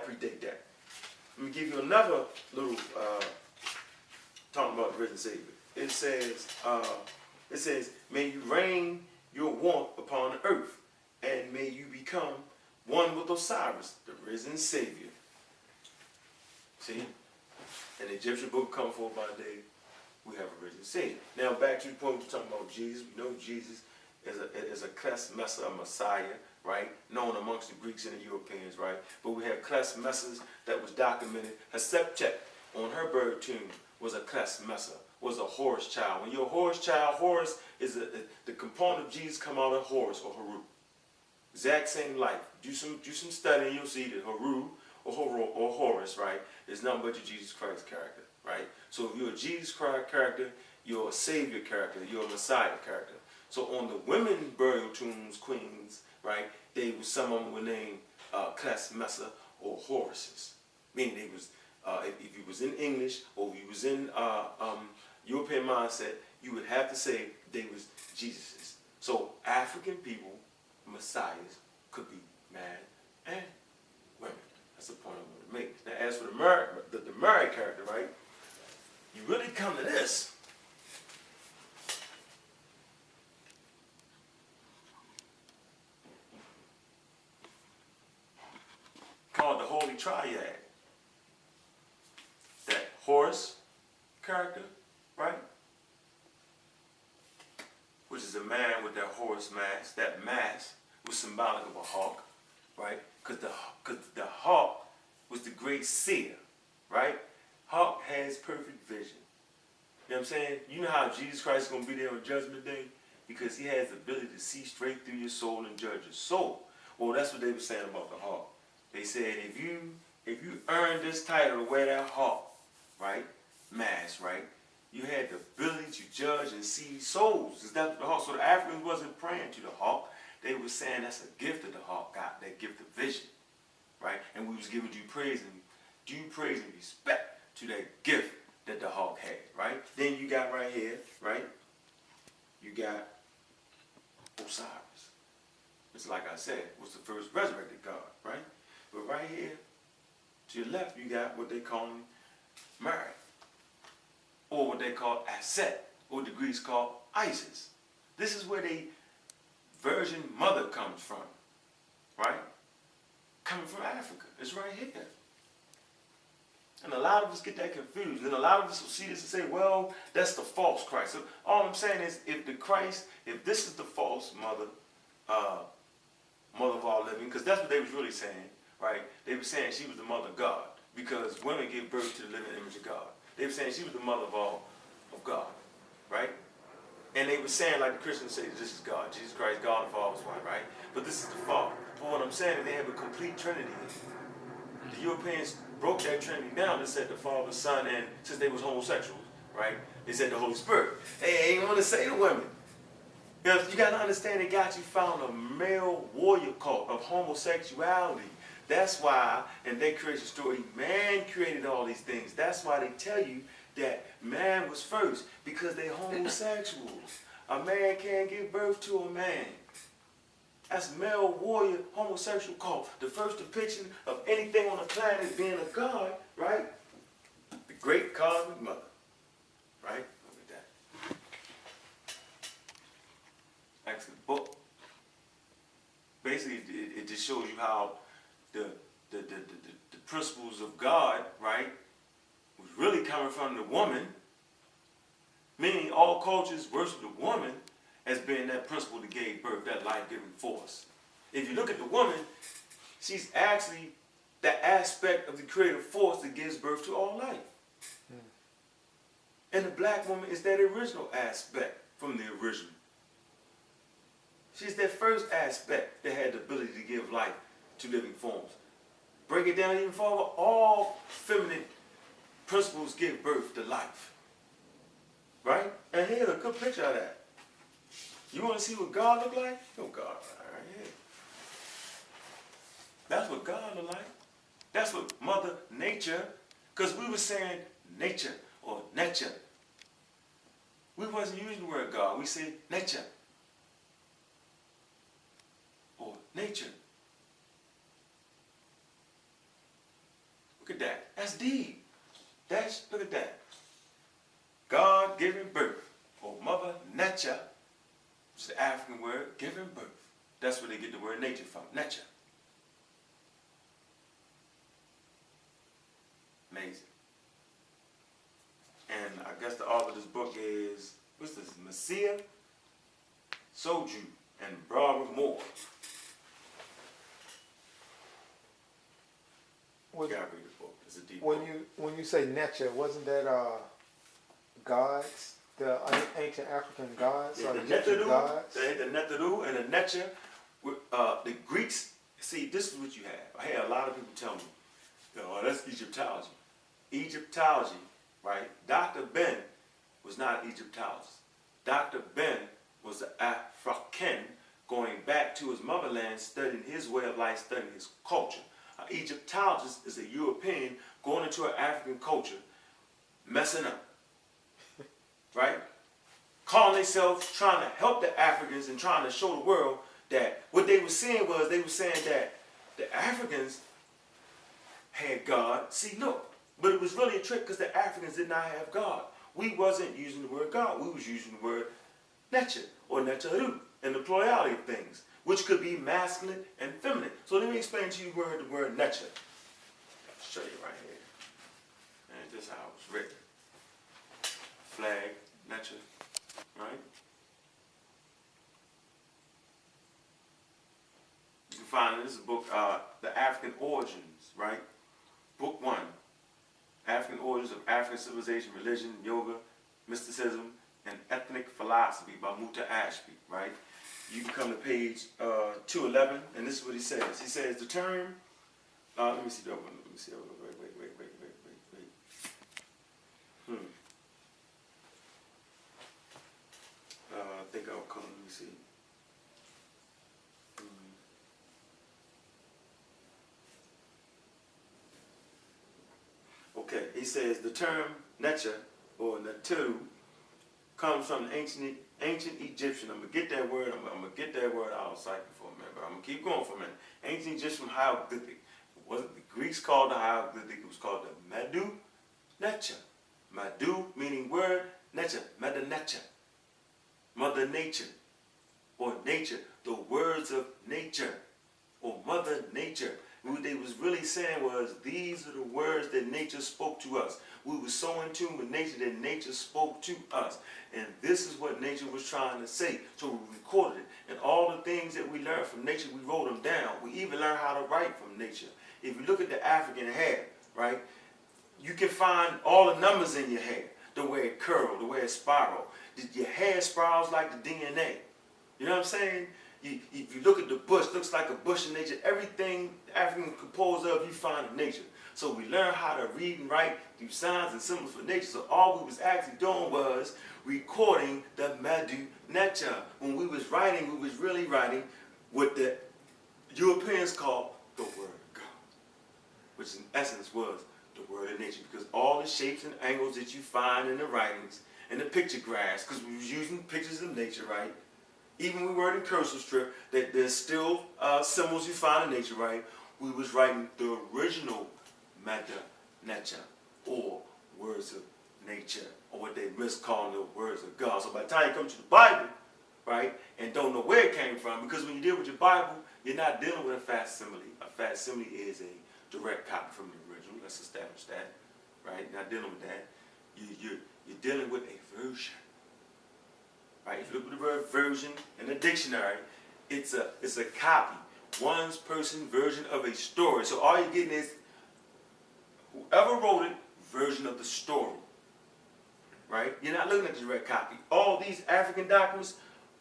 predate that. Let me give you another little uh, talking about the risen Savior. It says, uh, it says, may you reign your warmth upon the earth, and may you become one with Osiris, the risen Savior. See, an Egyptian book come forth by day, we have a risen Savior. Now back to the point we're talking about Jesus. We know Jesus is a is a Kles Messa, a Messiah, right? Known amongst the Greeks and the Europeans, right? But we have Kles Messas that was documented. Hatshepsut on her bird tomb was a Kles Messa, was a Horus child. When you're a Horus child, Horus is a, the component of Jesus come out of Horus or Haru. Exact same life. Do some do some studying, you'll see that Haru or Hor- or Horus, right, is nothing but your Jesus Christ character, right? So if you're a Jesus Christ character, you're a Savior character, you're a Messiah character. So on the women burial tombs, queens, right, they was some of them were named uh, Kles Messa or Horaces, meaning they was uh, if, if you was in English or you was in uh, um, European mindset, you would have to say they was Jesuses. So African people, messiahs, could be man and women. That's the point I want to make. Now, as for the married, the, the married character, right? You really come to this. Called the Holy Triad. That Horus character, right? Which is a man with that horse mask. That mask was symbolic of a hawk, right? Because the, cause the hawk was the great seer, right? Hawk has perfect vision. You know what I'm saying? You know how Jesus Christ is going to be there on Judgment Day? Because he has the ability to see straight through your soul and judge your soul. Well, that's what they were saying about the hawk. They said if you if you earn this title to wear that hawk, right, mask, right, you had the ability to judge and see souls. Is that the hawk? So the Africans wasn't praying to the hawk. They were saying that's a gift that the hawk got, that gift of vision, right? And we was giving due praise and due praise and respect to that gift that the hawk had, right? Then you got right here, right? You got Osiris. It's like I said, was the first resurrected God, right? But right here, to your left, you got what they call Mary, or what they call Aset, or the Greeks call Isis. This is where the virgin mother comes from, right? Coming from Africa. It's right here. And a lot of us get that confused. And a lot of us will see this and say, well, that's the false Christ. So all I'm saying is if the Christ, if this is the false mother, uh, mother of all living, because that's what they was really saying, right? They were saying she was the mother of God because women give birth to the living image of God. They were saying she was the mother of all of God, right? And they were saying, like the Christians say, this is God, Jesus Christ, God the Father is one, right? But this is the Father. But what I'm saying is they have a complete Trinity. The Europeans broke that Trinity down. and said the Father, Son, and since they was homosexuals, right? They said the Holy Spirit. They ain't want to say the women. You, know, you got to understand they got you found a male warrior cult of homosexuality. That's why, and they created a story, man created all these things. That's why they tell you that man was first, because they homosexuals. A man can't give birth to a man. That's male warrior homosexual cult. The first depiction of anything on the planet being a god, right? The great cosmic mother. Right? Look at that. Actually, the book. Basically, it, it just shows you how the the, the, the, the, the principles of God, right, was really coming from the woman. Meaning all cultures worship the woman as being that principle that gave birth, that life-giving force. If you look at the woman, she's actually the aspect of the creative force that gives birth to all life. And the black woman is that original aspect from the original. She's that first aspect that had the ability to give life to living forms. Break it down even further, all feminine principles give birth to life. Right? And here's a good picture of that. You want to see what God look like? Oh, God, right here. That's what God look like. That's what Mother Nature, because we were saying nature or nature. We wasn't using the word God. We say nature or nature. Look at that. That's deep. That's look at that. God giving birth, or mother nature, it's the African word, giving birth. That's where they get the word nature from, nature. Amazing. And I guess the author of this book is, what's this, Messiah Soju and Barbara Mor. You When, gotta read the book. It's a deep when book. you when you say Necha, wasn't that uh, gods, the ancient African gods Yeah, or the Netheru, gods? they had the Netheru and the Netcha. Uh, the Greeks, see, this is what you have. I had a lot of people tell me, oh, that's Egyptology. Egyptology, right? Dr. Ben was not Egyptologist. Dr. Ben was an African going back to his motherland, studying his way of life, studying his culture. Egyptologist is a European going into an African culture, messing up, right? calling themselves trying to help the Africans and trying to show the world that what they were saying was they were saying that the Africans had God. See, look, but it was really a trick because the Africans did not have God. We wasn't using the word God. We was using the word nature or netaru in the plurality of things, which could be masculine and feminine. So let me explain to you where the word nature. I'll show you right here. And this is how it's written. Flag, nature, right? You can find in this book, uh, The African Origins, right? Book one, African Origins of African Civilization, Religion, Yoga, Mysticism, and Ethnic Philosophy by Muata Ashby, right? You can come to page uh, 211, and this is what he says. He says, the term, uh, let me see, let me see, wait, wait, wait, wait, wait, wait, wait. Hmm. Uh, I think I'll come, let me see. Hmm. Okay, he says the term Necha or Natu comes from the ancient ancient Egyptian. I'm gonna get that word. I'm, I'm gonna get that word out of sight for a minute, but I'm gonna keep going for a minute. Ancient Egyptian hieroglyphic. Wasn't the Greeks called the hieroglyphic? It was called the Medu Necha. Madu meaning word, Necha, Meda Necha. Mother Nature, or nature, the words of nature, or Mother Nature. What they was really saying was, these are the words that nature spoke to us. We were so in tune with nature that nature spoke to us. And this is what nature was trying to say. So we recorded it. And all the things that we learned from nature, we wrote them down. We even learned how to write from nature. If you look at the African hair, right, you can find all the numbers in your hair. The way it curled, the way it spiraled. Your hair spirals like the DNA. You know what I'm saying? You, if you look at the bush, looks like a bush in nature. Everything African composed of, you find in nature. So we learn how to read and write through signs and symbols for nature. So all we was actually doing was recording the Madu Nature. When we was writing, we was really writing what the Europeans call the word God, which in essence was the word of nature. Because all the shapes and angles that you find in the writings and the picture pictographs, because we was using pictures of nature, right? Even we were in cursive strip, that there's still uh, symbols you find in nature, right? We was writing the original Meta Nature, or words of nature, or what they risk calling the words of God. So by the time you come to the Bible, right, and don't know where it came from, because when you deal with your Bible, you're not dealing with a facsimile. A facsimile is a direct copy from the original. Let's establish that, right? You're not dealing with that. You, you, you're dealing with a version right? If you look at the word version in the dictionary, it's a it's a copy, one's person version of a story. So all you're getting is whoever wrote it, version of the story, right? You're not looking at the direct copy. All these African documents,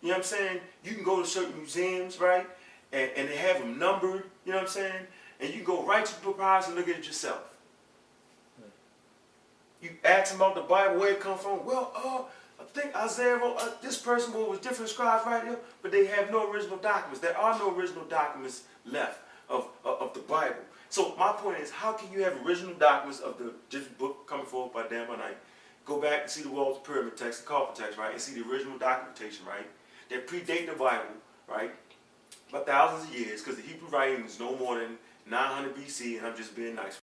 you know what I'm saying? You can go to certain museums, right? And, and they have them numbered, you know what I'm saying? And you go right to the papyrus and look at it yourself. You ask them about the Bible, where it comes from. Well, uh, think Isaiah wrote, uh, this person was different scribes right here, but they have no original documents. There are no original documents left of, of, of the Bible. So my point is, how can you have original documents of the just book coming forth by Dan by night? Go back and see the Walls Pyramid text, the coffin text, right, and see the original documentation, right, that predate the Bible, right, by thousands of years, because the Hebrew writing is no more than 900 BC, and I'm just being nice.